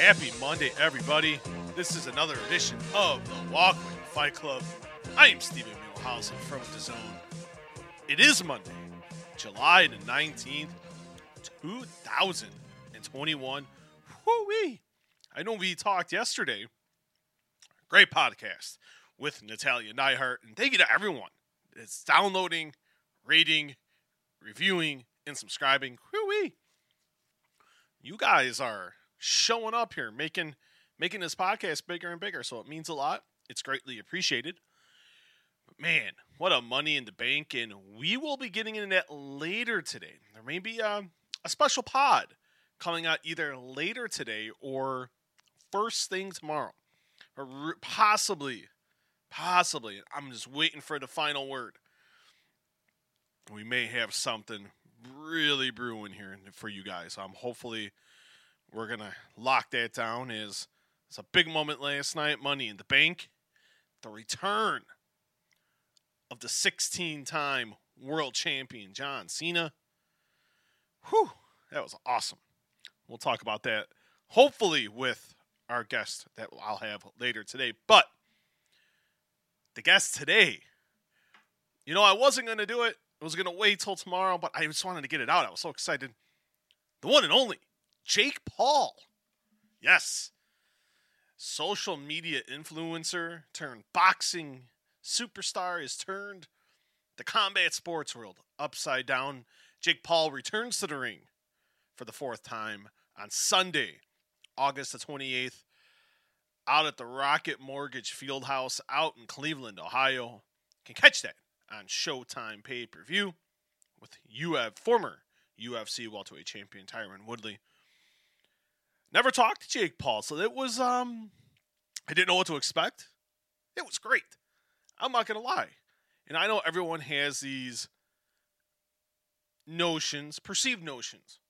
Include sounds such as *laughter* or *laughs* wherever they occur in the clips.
Happy Monday, everybody. This is another edition of the Walkway Fight Club. I am Stephen Muehlhausen from the Zone. It is Monday, July the 19th, 2021. Whoo-wee. I know we talked yesterday. Great podcast with Natalia Neihart. And thank you to everyone that's downloading, rating, reviewing, and subscribing. Whoo-wee. You guys are showing up here, making making this podcast bigger and bigger. So it means a lot. It's greatly appreciated. But man, what a money in the bank, and we will be getting into that later today. There may be a, a special pod coming out either later today or first thing tomorrow, or possibly, possibly. I'm just waiting for the final word. We may have something really brewing here for you guys. I'm um, hopefully we're gonna lock that down. Is it's a big moment last night. Money in the bank, the return of the 16-time world champion John Cena. Whew, that was awesome. We'll talk about that hopefully with our guest that I'll have later today. But the guest today, you know, I wasn't to do it. I was to wait till tomorrow, but I just wanted to get it out. I was so excited. The one and only Jake Paul. Yes. Social media influencer turned boxing superstar is turned the combat sports world upside down. Jake Paul returns to the ring for the fourth time on Sunday, August the 28th, out at the Rocket Mortgage Fieldhouse out in Cleveland, Ohio. You can catch that on Showtime pay per view with UF former UFC welterweight champion Tyron Woodley. Never talked to Jake Paul, so it was um I didn't know what to expect. It was great. I'm not gonna lie. And I know everyone has these notions, perceived notions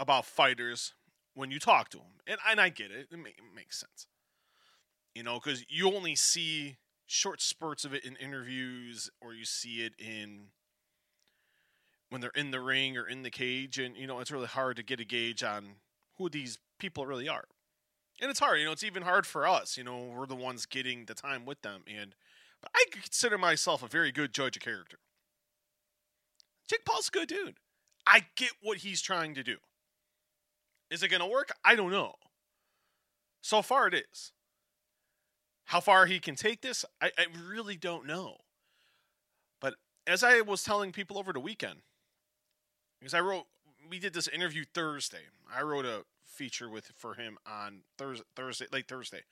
about fighters when you talk to them. And, and I get it. It, it makes sense. You know, because you only see short spurts of it in interviews or you see it in when they're in the ring or in the cage and you know it's really hard to get a gauge on who these people really are. And it's hard you know it's even hard for us you know we're the ones getting the time with them and but i consider myself a very good judge of character. Jake paul's a good dude. I get what he's trying to do. Is it going to work? I don't know. So far it is. How far he can take this? I, I really don't know. But as i was telling people over the weekend because i wrote we did this interview Thursday. I wrote a feature with for him on Thursday, Thursday, late Thursday.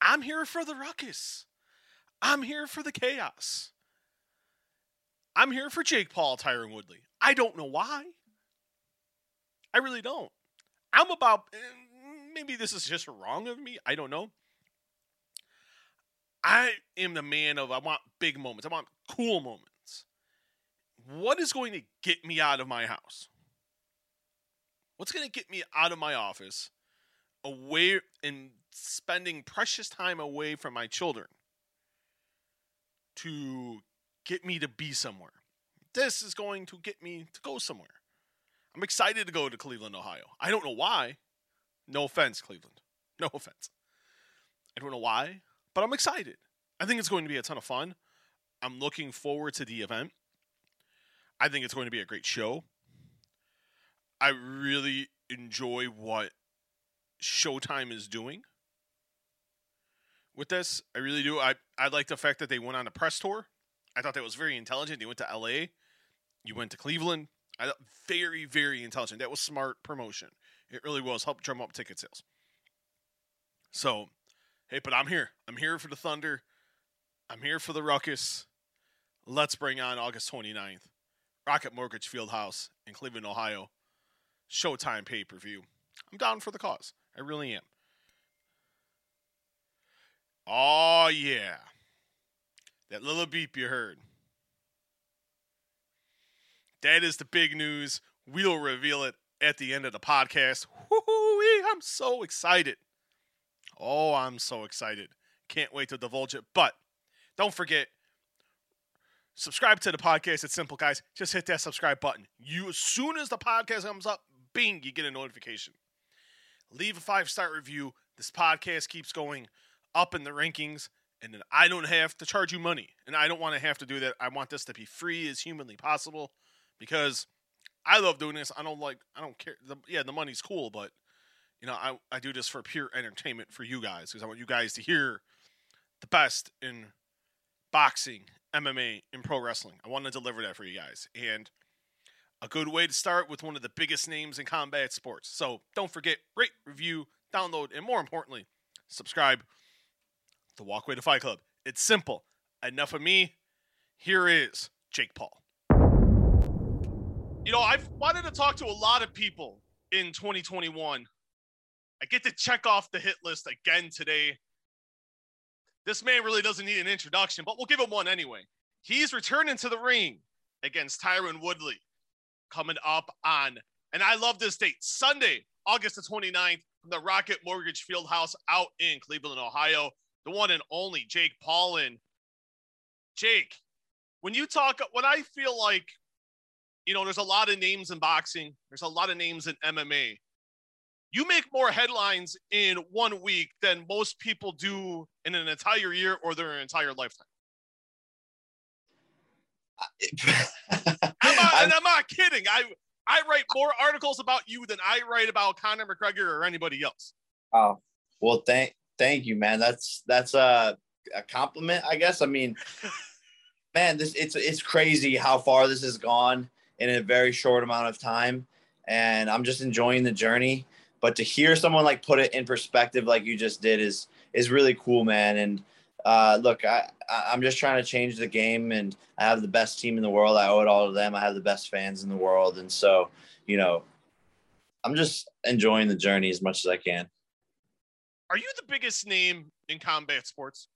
I'm here for the ruckus. I'm here for the chaos. I'm here for Jake Paul, Tyron Woodley. I don't know why. I really don't. I'm about eh, maybe this is just wrong of me. I don't know. I am the man of I want big moments. I want cool moments what is going to get me out of my house? What's going to get me out of my office, away and spending precious time away from my children to get me to be somewhere? This is going to get me to go somewhere. I'm excited to go to Cleveland, Ohio. I don't know why. No offense, Cleveland. *laughs* No offense. I don't know why, but I'm excited. I think it's going to be a ton of fun. I'm looking forward to the event. I think it's going to be a great show. I really enjoy what Showtime is doing with this. I really do. I I like the fact that they went on a press tour. I thought that was very intelligent. They went to L.A. You went to Cleveland. I thought very very intelligent. That was smart promotion. It really was. Helped drum up ticket sales. So, hey, but I'm here. I'm here for the Thunder. I'm here for the ruckus. Let's bring on August 29th. Rocket Mortgage Fieldhouse in Cleveland, Ohio. Showtime pay per view. I'm down for the cause. I really am. Oh, yeah. That little beep you heard. That is the big news. We'll reveal it at the end of the podcast. Woo-hoo-wee, I'm so excited. Oh, I'm so excited. Can't wait to divulge it. But don't forget, subscribe to the podcast. It's simple, guys. Just hit that subscribe button. You as soon as the podcast comes up, bing, you get a notification. Leave a five star review. This podcast keeps going up in the rankings, and then I don't have to charge you money. And I don't want to have to do that. I want this to be free as humanly possible because I love doing this. I don't like, I don't care. The, yeah, the money's cool, but you know, I, I do this for pure entertainment for you guys because I want you guys to hear the best in boxing, MMA, and pro wrestling. I want to deliver that for you guys. And a good way to start with one of the biggest names in combat sports. So don't forget, rate, review, download, and more importantly, subscribe to Walkway to Fight Club. It's simple. Enough of me. Here is Jake Paul. You know, I've wanted to talk to a lot of people in 2021. I get to check off the hit list again today. This man really doesn't need an introduction, but we'll give him one anyway. He's returning to the ring against Tyron Woodley coming up on, and I love this date, Sunday, August the 29th, from the Rocket Mortgage Field House out in Cleveland, Ohio. The one and only Jake Paulin. Jake, when you talk, when I feel like, you know, there's a lot of names in boxing, there's a lot of names in MMA. You make more headlines in one week than most people do in an entire year or their entire lifetime. I'm not, and I'm not kidding. I I write more articles about you than I write about Conor McGregor or anybody else. Oh, well, thank thank you, man. That's that's a a compliment, I guess. I mean, *laughs* man, this it's it's crazy how far this has gone in a very short amount of time, and I'm just enjoying the journey. But to hear someone like put it in perspective, like you just did, is is really cool, man. And uh, look, I, I'm just trying to change the game, and I have the best team in the world. I owe it all to them. I have the best fans in the world, and so you know, I'm just enjoying the journey as much as I can. Are you the biggest name in combat sports?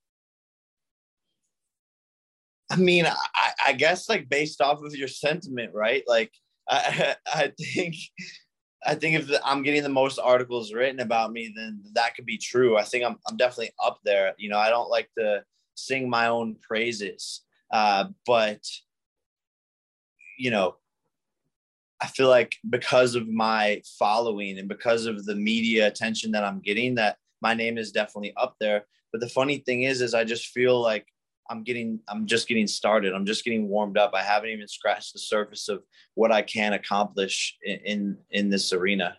I mean, I, I guess like based off of your sentiment, right? Like, I, *laughs* I think I think if I'm getting the most articles written about me, then that could be true. I think I'm, I'm definitely up there. You know, I don't like to sing my own praises, uh, but you know, I feel like because of my following and because of the media attention that I'm getting, that my name is definitely up there. But the funny thing is, is I just feel like I'm getting, I'm just getting started. I'm just getting warmed up. I haven't even scratched the surface of what I can accomplish in in, in this arena.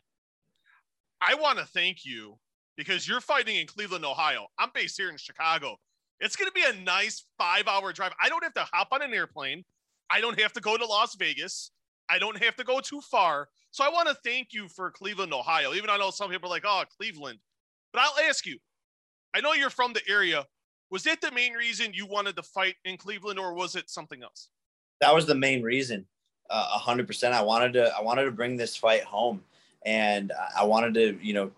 I want to thank you because you're fighting in Cleveland, Ohio. I'm based here in Chicago. It's going to be a nice five hour drive. I don't have to hop on an airplane. I don't have to go to Las Vegas. I don't have to go too far. So I want to thank you for Cleveland, Ohio. Even I know some people are like, oh, Cleveland. But I'll ask you, I know you're from the area. Was that the main reason you wanted to fight in Cleveland, or was it something else? That was the main reason. Uh, a hundred percent. I wanted to. I wanted to bring this fight home, and I wanted to, you know,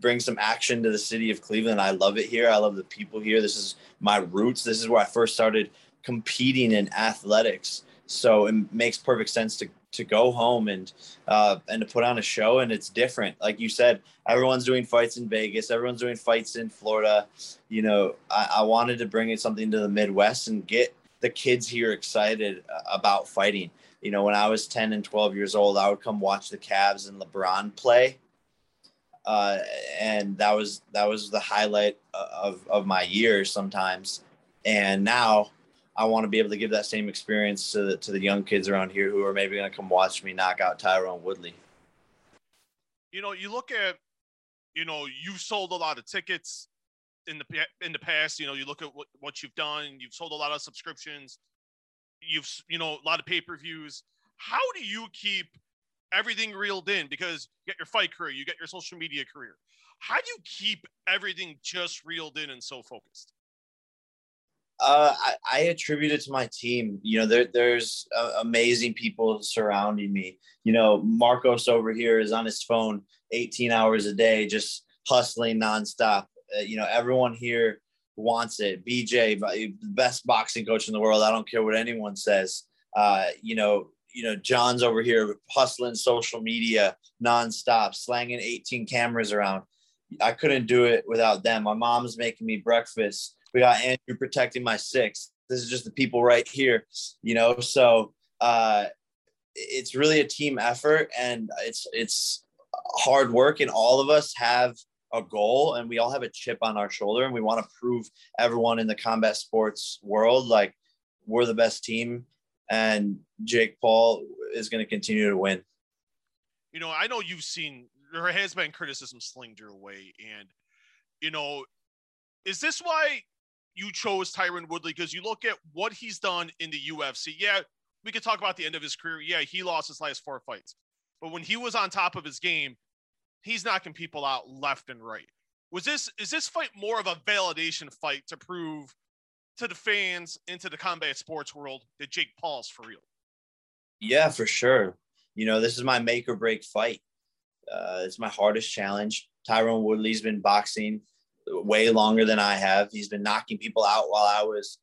bring some action to the city of Cleveland. I love it here. I love the people here. This is my roots. This is where I first started competing in athletics. So it makes perfect sense to to go home and uh, and to put on a show and it's different. Like you said everyone's doing fights in vegas everyone's doing fights in florida. You know i, I wanted to bring it something to the midwest and get the kids here excited uh, about fighting. You know when i was 10 and 12 years old i would come watch the Cavs and lebron play uh, and that was that was the highlight of, of my year sometimes. And now I want to be able to give that same experience to the, to the young kids around here who are maybe going to come watch me knock out Tyron Woodley. You know, you look at, you know, you've sold a lot of tickets in the in the past. You know, you look at what, what you've done. You've sold a lot of subscriptions. You've you know a lot of pay per views. How do you keep everything reeled in? Because you get your fight career, you get your social media career. How do you keep everything just reeled in and so focused? Uh, I, I, attribute it to my team. You know, there, there's uh, amazing people surrounding me. You know, Marcos over here is on his phone 18 hours a day, just hustling nonstop. Uh, you know, everyone here wants it. BJ, the best boxing coach in the world. I don't care what anyone says. Uh, you know, you know, John's over here hustling social media nonstop, slanging 18 cameras around. I couldn't do it without them. My mom's making me breakfast we got Andrew protecting my six. This is just the people right here, you know. So uh, it's really a team effort and it's it's hard work and all of us have a goal and we all have a chip on our shoulder and we want to prove everyone in the combat sports world like we're the best team and Jake Paul is going to continue to win. You know, I know you've seen there has been criticism slinged your way and you know, is this why you chose Tyron Woodley because you look at what he's done in the UFC. Yeah, we could talk about the end of his career. Yeah, he lost his last four fights. But when he was on top of his game, he's knocking people out left and right. Was this is this fight more of a validation fight to prove to the fans into the combat sports world that Jake Paul's for real? Yeah, for sure. You know, this is my make or break fight. Uh, it's my hardest challenge. Tyron Woodley's been boxing way longer than I have. He's been knocking people out while I was,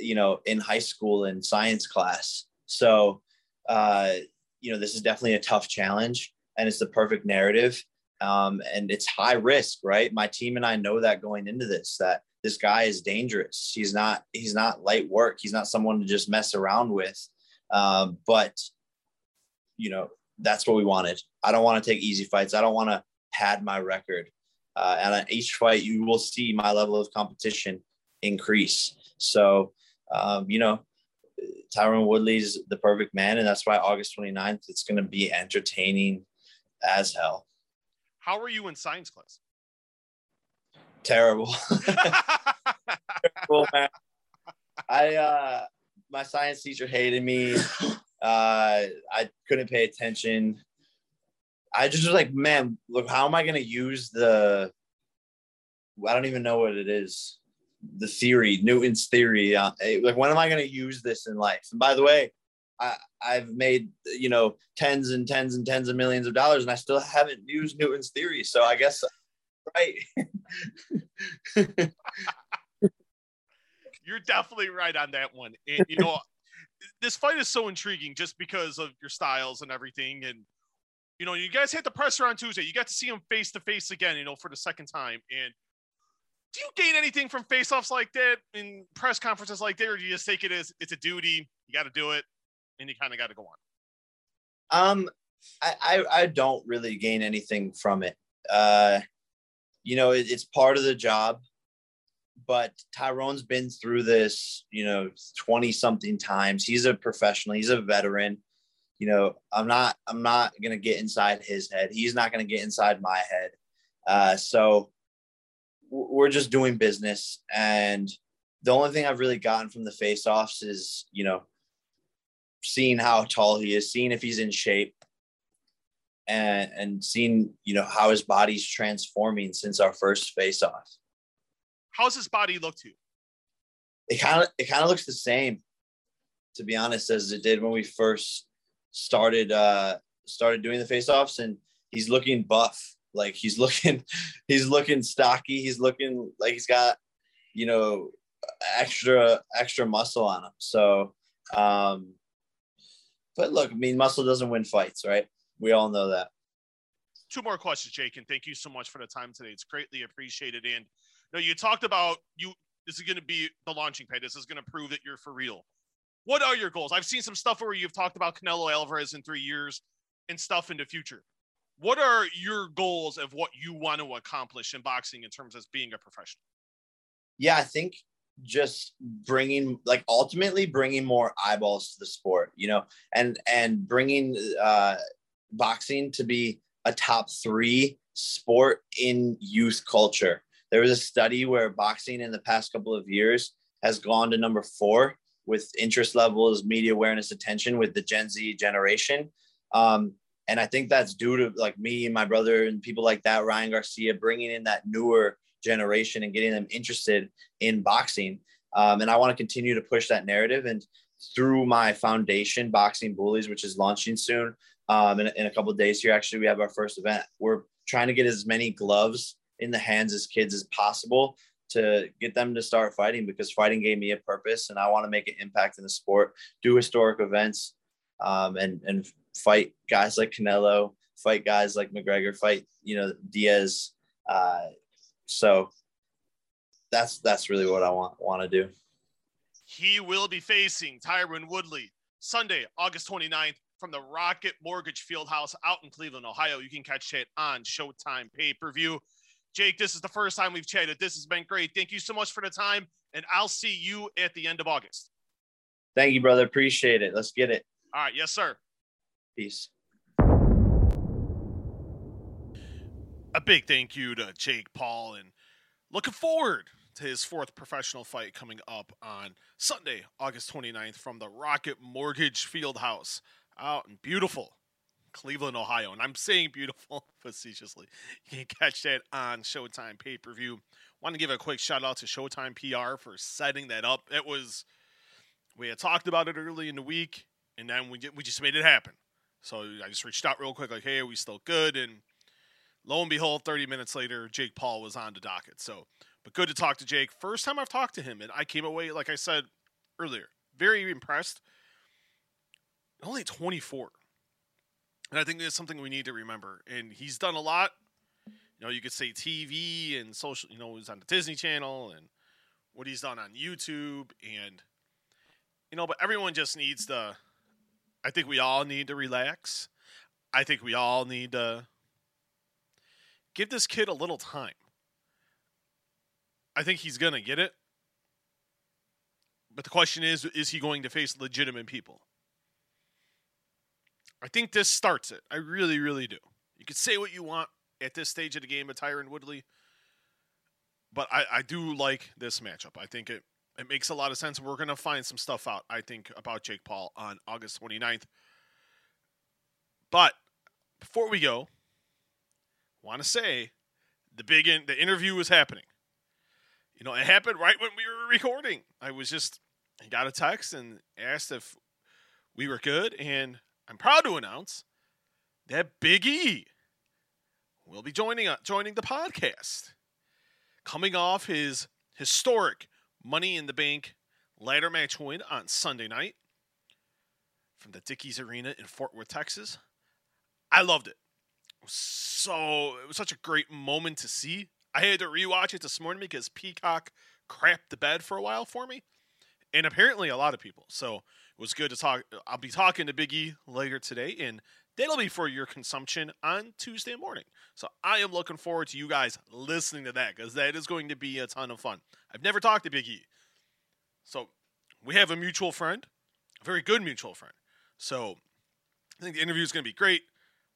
you know, in high school in science class. So, uh, you know, this is definitely a tough challenge and it's the perfect narrative. Um, and it's high risk, right? My team and I know that going into this, that this guy is dangerous. He's not, he's not light work. He's not someone to just mess around with. Um, but, you know, that's what we wanted. I don't want to take easy fights. I don't want to pad my record. Uh, and at each fight, you will see my level of competition increase. So, um, you know, Tyron Woodley's the perfect man, and that's why August 29th, it's going to be entertaining as hell. How are you in science class? Terrible. *laughs* Terrible, man. I, uh, my science teacher hated me. *laughs* Uh, I couldn't pay attention. I just was like, man, look, how am I going to use the, I don't even know what it is the theory, Newton's theory. Uh, like, when am I going to use this in life? And by the way, I, I've made you know tens and tens and tens of millions of dollars, and I still haven't used Newton's theory. So I guess, right. *laughs* You're definitely right on that one. And you know, this fight is so intriguing just because of your styles and everything. And you know, you guys hit the presser on Tuesday. You got to see him face to face again, you know, for the second time. And do you gain anything from face-offs like that in press conferences like that, or do you just take it as it's a duty, you got to do it, and you kind of got to go on? Um, I, I, I don't really gain anything from it. Uh, you know, it, it's part of the job, but Tyron's been through this, you know, twenty something times. He's a professional. He's a veteran. You know, I'm not. I'm not gonna get inside his head. He's not gonna get inside my head. Uh, so we're just doing business and the only thing I've really gotten from the face offs is, you know, seeing how tall he is, seeing if he's in shape and and seeing, you know, how his body's transforming since our first face off. How's his body look to you? It kind of it kind of looks the same, to be honest, as it did when we first started uh started doing the face offs and he's looking buff like he's *laughs* looking, he's looking stocky. He's looking like he's got, you know, extra extra muscle on him. So, um, but look, I mean, muscle doesn't win fights, right? We all know that. Two more questions, Jake, and thank you so much for the time today. It's greatly appreciated. And you you talked about you. This is going to be the launching pad. This is going to prove that you're for real. What are your goals? I've seen some stuff where you've talked about Canelo Alvarez in three years and stuff in the future what are your goals of what you want to accomplish in boxing in terms of being a professional? Yeah, I think just bringing like ultimately bringing more eyeballs to the sport, you know, and and bringing uh, boxing to be a top three sport in youth culture. There was a study where boxing in the past couple of years has gone to number four with interest levels, media awareness, attention with the Gen Z generation. Um, and I think that's due to like me and my brother and people like that, Ryan Garcia, bringing in that newer generation and getting them interested in boxing. Um, and I want to continue to push that narrative. And through my foundation, Boxing Bullies, which is launching soon um, in, in a couple days here, actually, we have our first event. We're trying to get as many gloves in the hands as kids as possible to get them to start fighting because fighting gave me a purpose and I want to make an impact in the sport, do historic events, um, and and fight guys like Canelo, fight guys like McGregor, fight you know Diaz. Uh, so that's that's really what I want want to do. He will be facing Tyron Woodley Sunday, August 29th, from the Rocket Mortgage Fieldhouse out in Cleveland, Ohio. You can catch it on Showtime pay per view. Jake, this is the first time we've chatted. This has been great. Thank you so much for the time, and I'll see you at the end of August. Thank you, brother. Appreciate it. Let's get it. All right. Yes, sir. Peace. A big thank you to Jake Paul and looking forward to his fourth professional fight coming up on Sunday, August 29th from the Rocket Mortgage Fieldhouse out in beautiful Cleveland, Ohio. And I'm saying beautiful *laughs* facetiously. You can catch that on Showtime pay per view. Want to give a quick shout out to Showtime PR for setting that up. It was, we had talked about it early in the week, and then we, we just made it happen. So I just reached out real quick, like, hey, are we still good? And lo and behold, 30 minutes later, Jake Paul was on the docket. So, but good to talk to Jake. First time I've talked to him, and I came away, like I said earlier, very impressed. Only 24. And I think that's something we need to remember. And he's done a lot. You know, you could say TV and social, you know, he's on the Disney Channel and what he's done on YouTube. And, you know, but everyone just needs to, I think we all need to relax. I think we all need to give this kid a little time. I think he's going to get it. But the question is is he going to face legitimate people? I think this starts it. I really, really do. You could say what you want at this stage of the game with Tyron Woodley, but I, I do like this matchup. I think it, it makes a lot of sense. We're going to find some stuff out, I think, about Jake Paul on August 29th. But before we go, want to say the big in, the interview was happening. You know, it happened right when we were recording. I was just I got a text and asked if we were good, and I'm proud to announce that Big E will be joining uh, joining the podcast, coming off his historic Money in the Bank ladder match win on Sunday night from the Dickies Arena in Fort Worth, Texas. I loved it. so it was such a great moment to see. I had to rewatch it this morning because Peacock crapped the bed for a while for me, and apparently a lot of people. So it was good to talk. I'll be talking to Biggie later today, and that'll be for your consumption on Tuesday morning. So I am looking forward to you guys listening to that because that is going to be a ton of fun. I've never talked to Biggie, so we have a mutual friend, a very good mutual friend. So I think the interview is going to be great.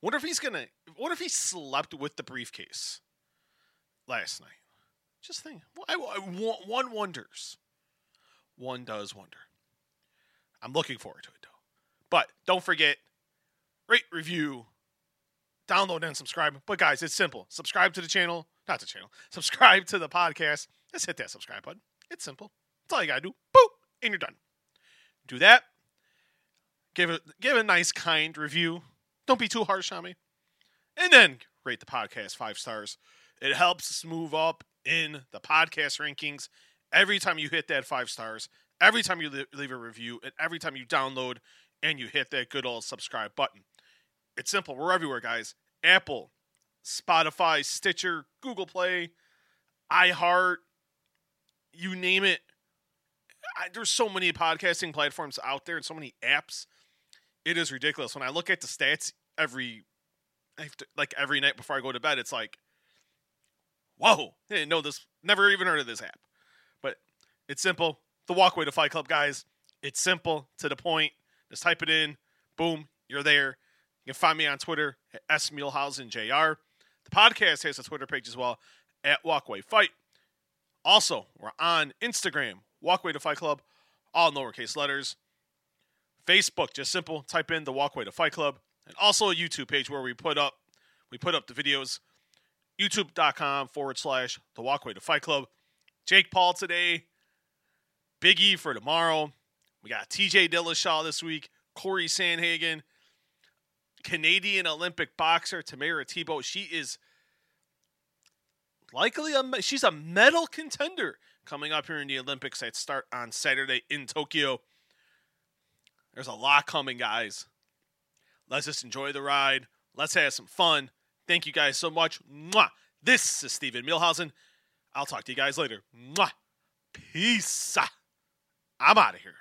Wonder if he's gonna. What if he slept with the briefcase last night? Just think. One wonders. One does wonder. I'm looking forward to it though. But don't forget, rate, review, download, and subscribe. But guys, it's simple. Subscribe to the channel, not the channel. *laughs* Subscribe to the podcast. Just hit that subscribe button. It's simple. That's all you gotta do. Boop, and you're done. Do that. Give it give a nice, kind review. Don't be too harsh on me. And then rate the podcast five stars. It helps us move up in the podcast rankings. Every time you hit that five stars, every time you leave a review and every time you download and you hit that good old subscribe button. It's simple. We're everywhere, guys. Apple, Spotify, Stitcher, Google Play, iHeart, you name it. I, there's so many podcasting platforms out there and so many apps. It is ridiculous. When I look at the stats every, like every night before I go to bed, it's like, whoa, I didn't know this. Never even heard of this app. But it's simple the walkway to Fight Club, guys. It's simple, to the point. Just type it in. Boom, you're there. You can find me on Twitter at S The podcast has a Twitter page as well at Walkway Fight. Also, we're on Instagram, Walkway to Fight Club, all lowercase letters. Facebook, just simple, type in the Walkway to Fight Club, and also a YouTube page where we put up we put up the videos. YouTube.com forward slash the Walkway to Fight Club. Jake Paul today Biggie for tomorrow. We got TJ Dillashaw this week, Cory Sandhagen, Canadian Olympic boxer Tammara Thibeault. She is likely a she's a medal contender coming up here in the Olympics that start on Saturday in Tokyo. There's a lot coming, guys. Let's just enjoy the ride. Let's have some fun. Thank you guys so much. Mwah. This is Steven Muehlhausen. I'll talk to you guys later. Mwah. Peace. I'm out of here.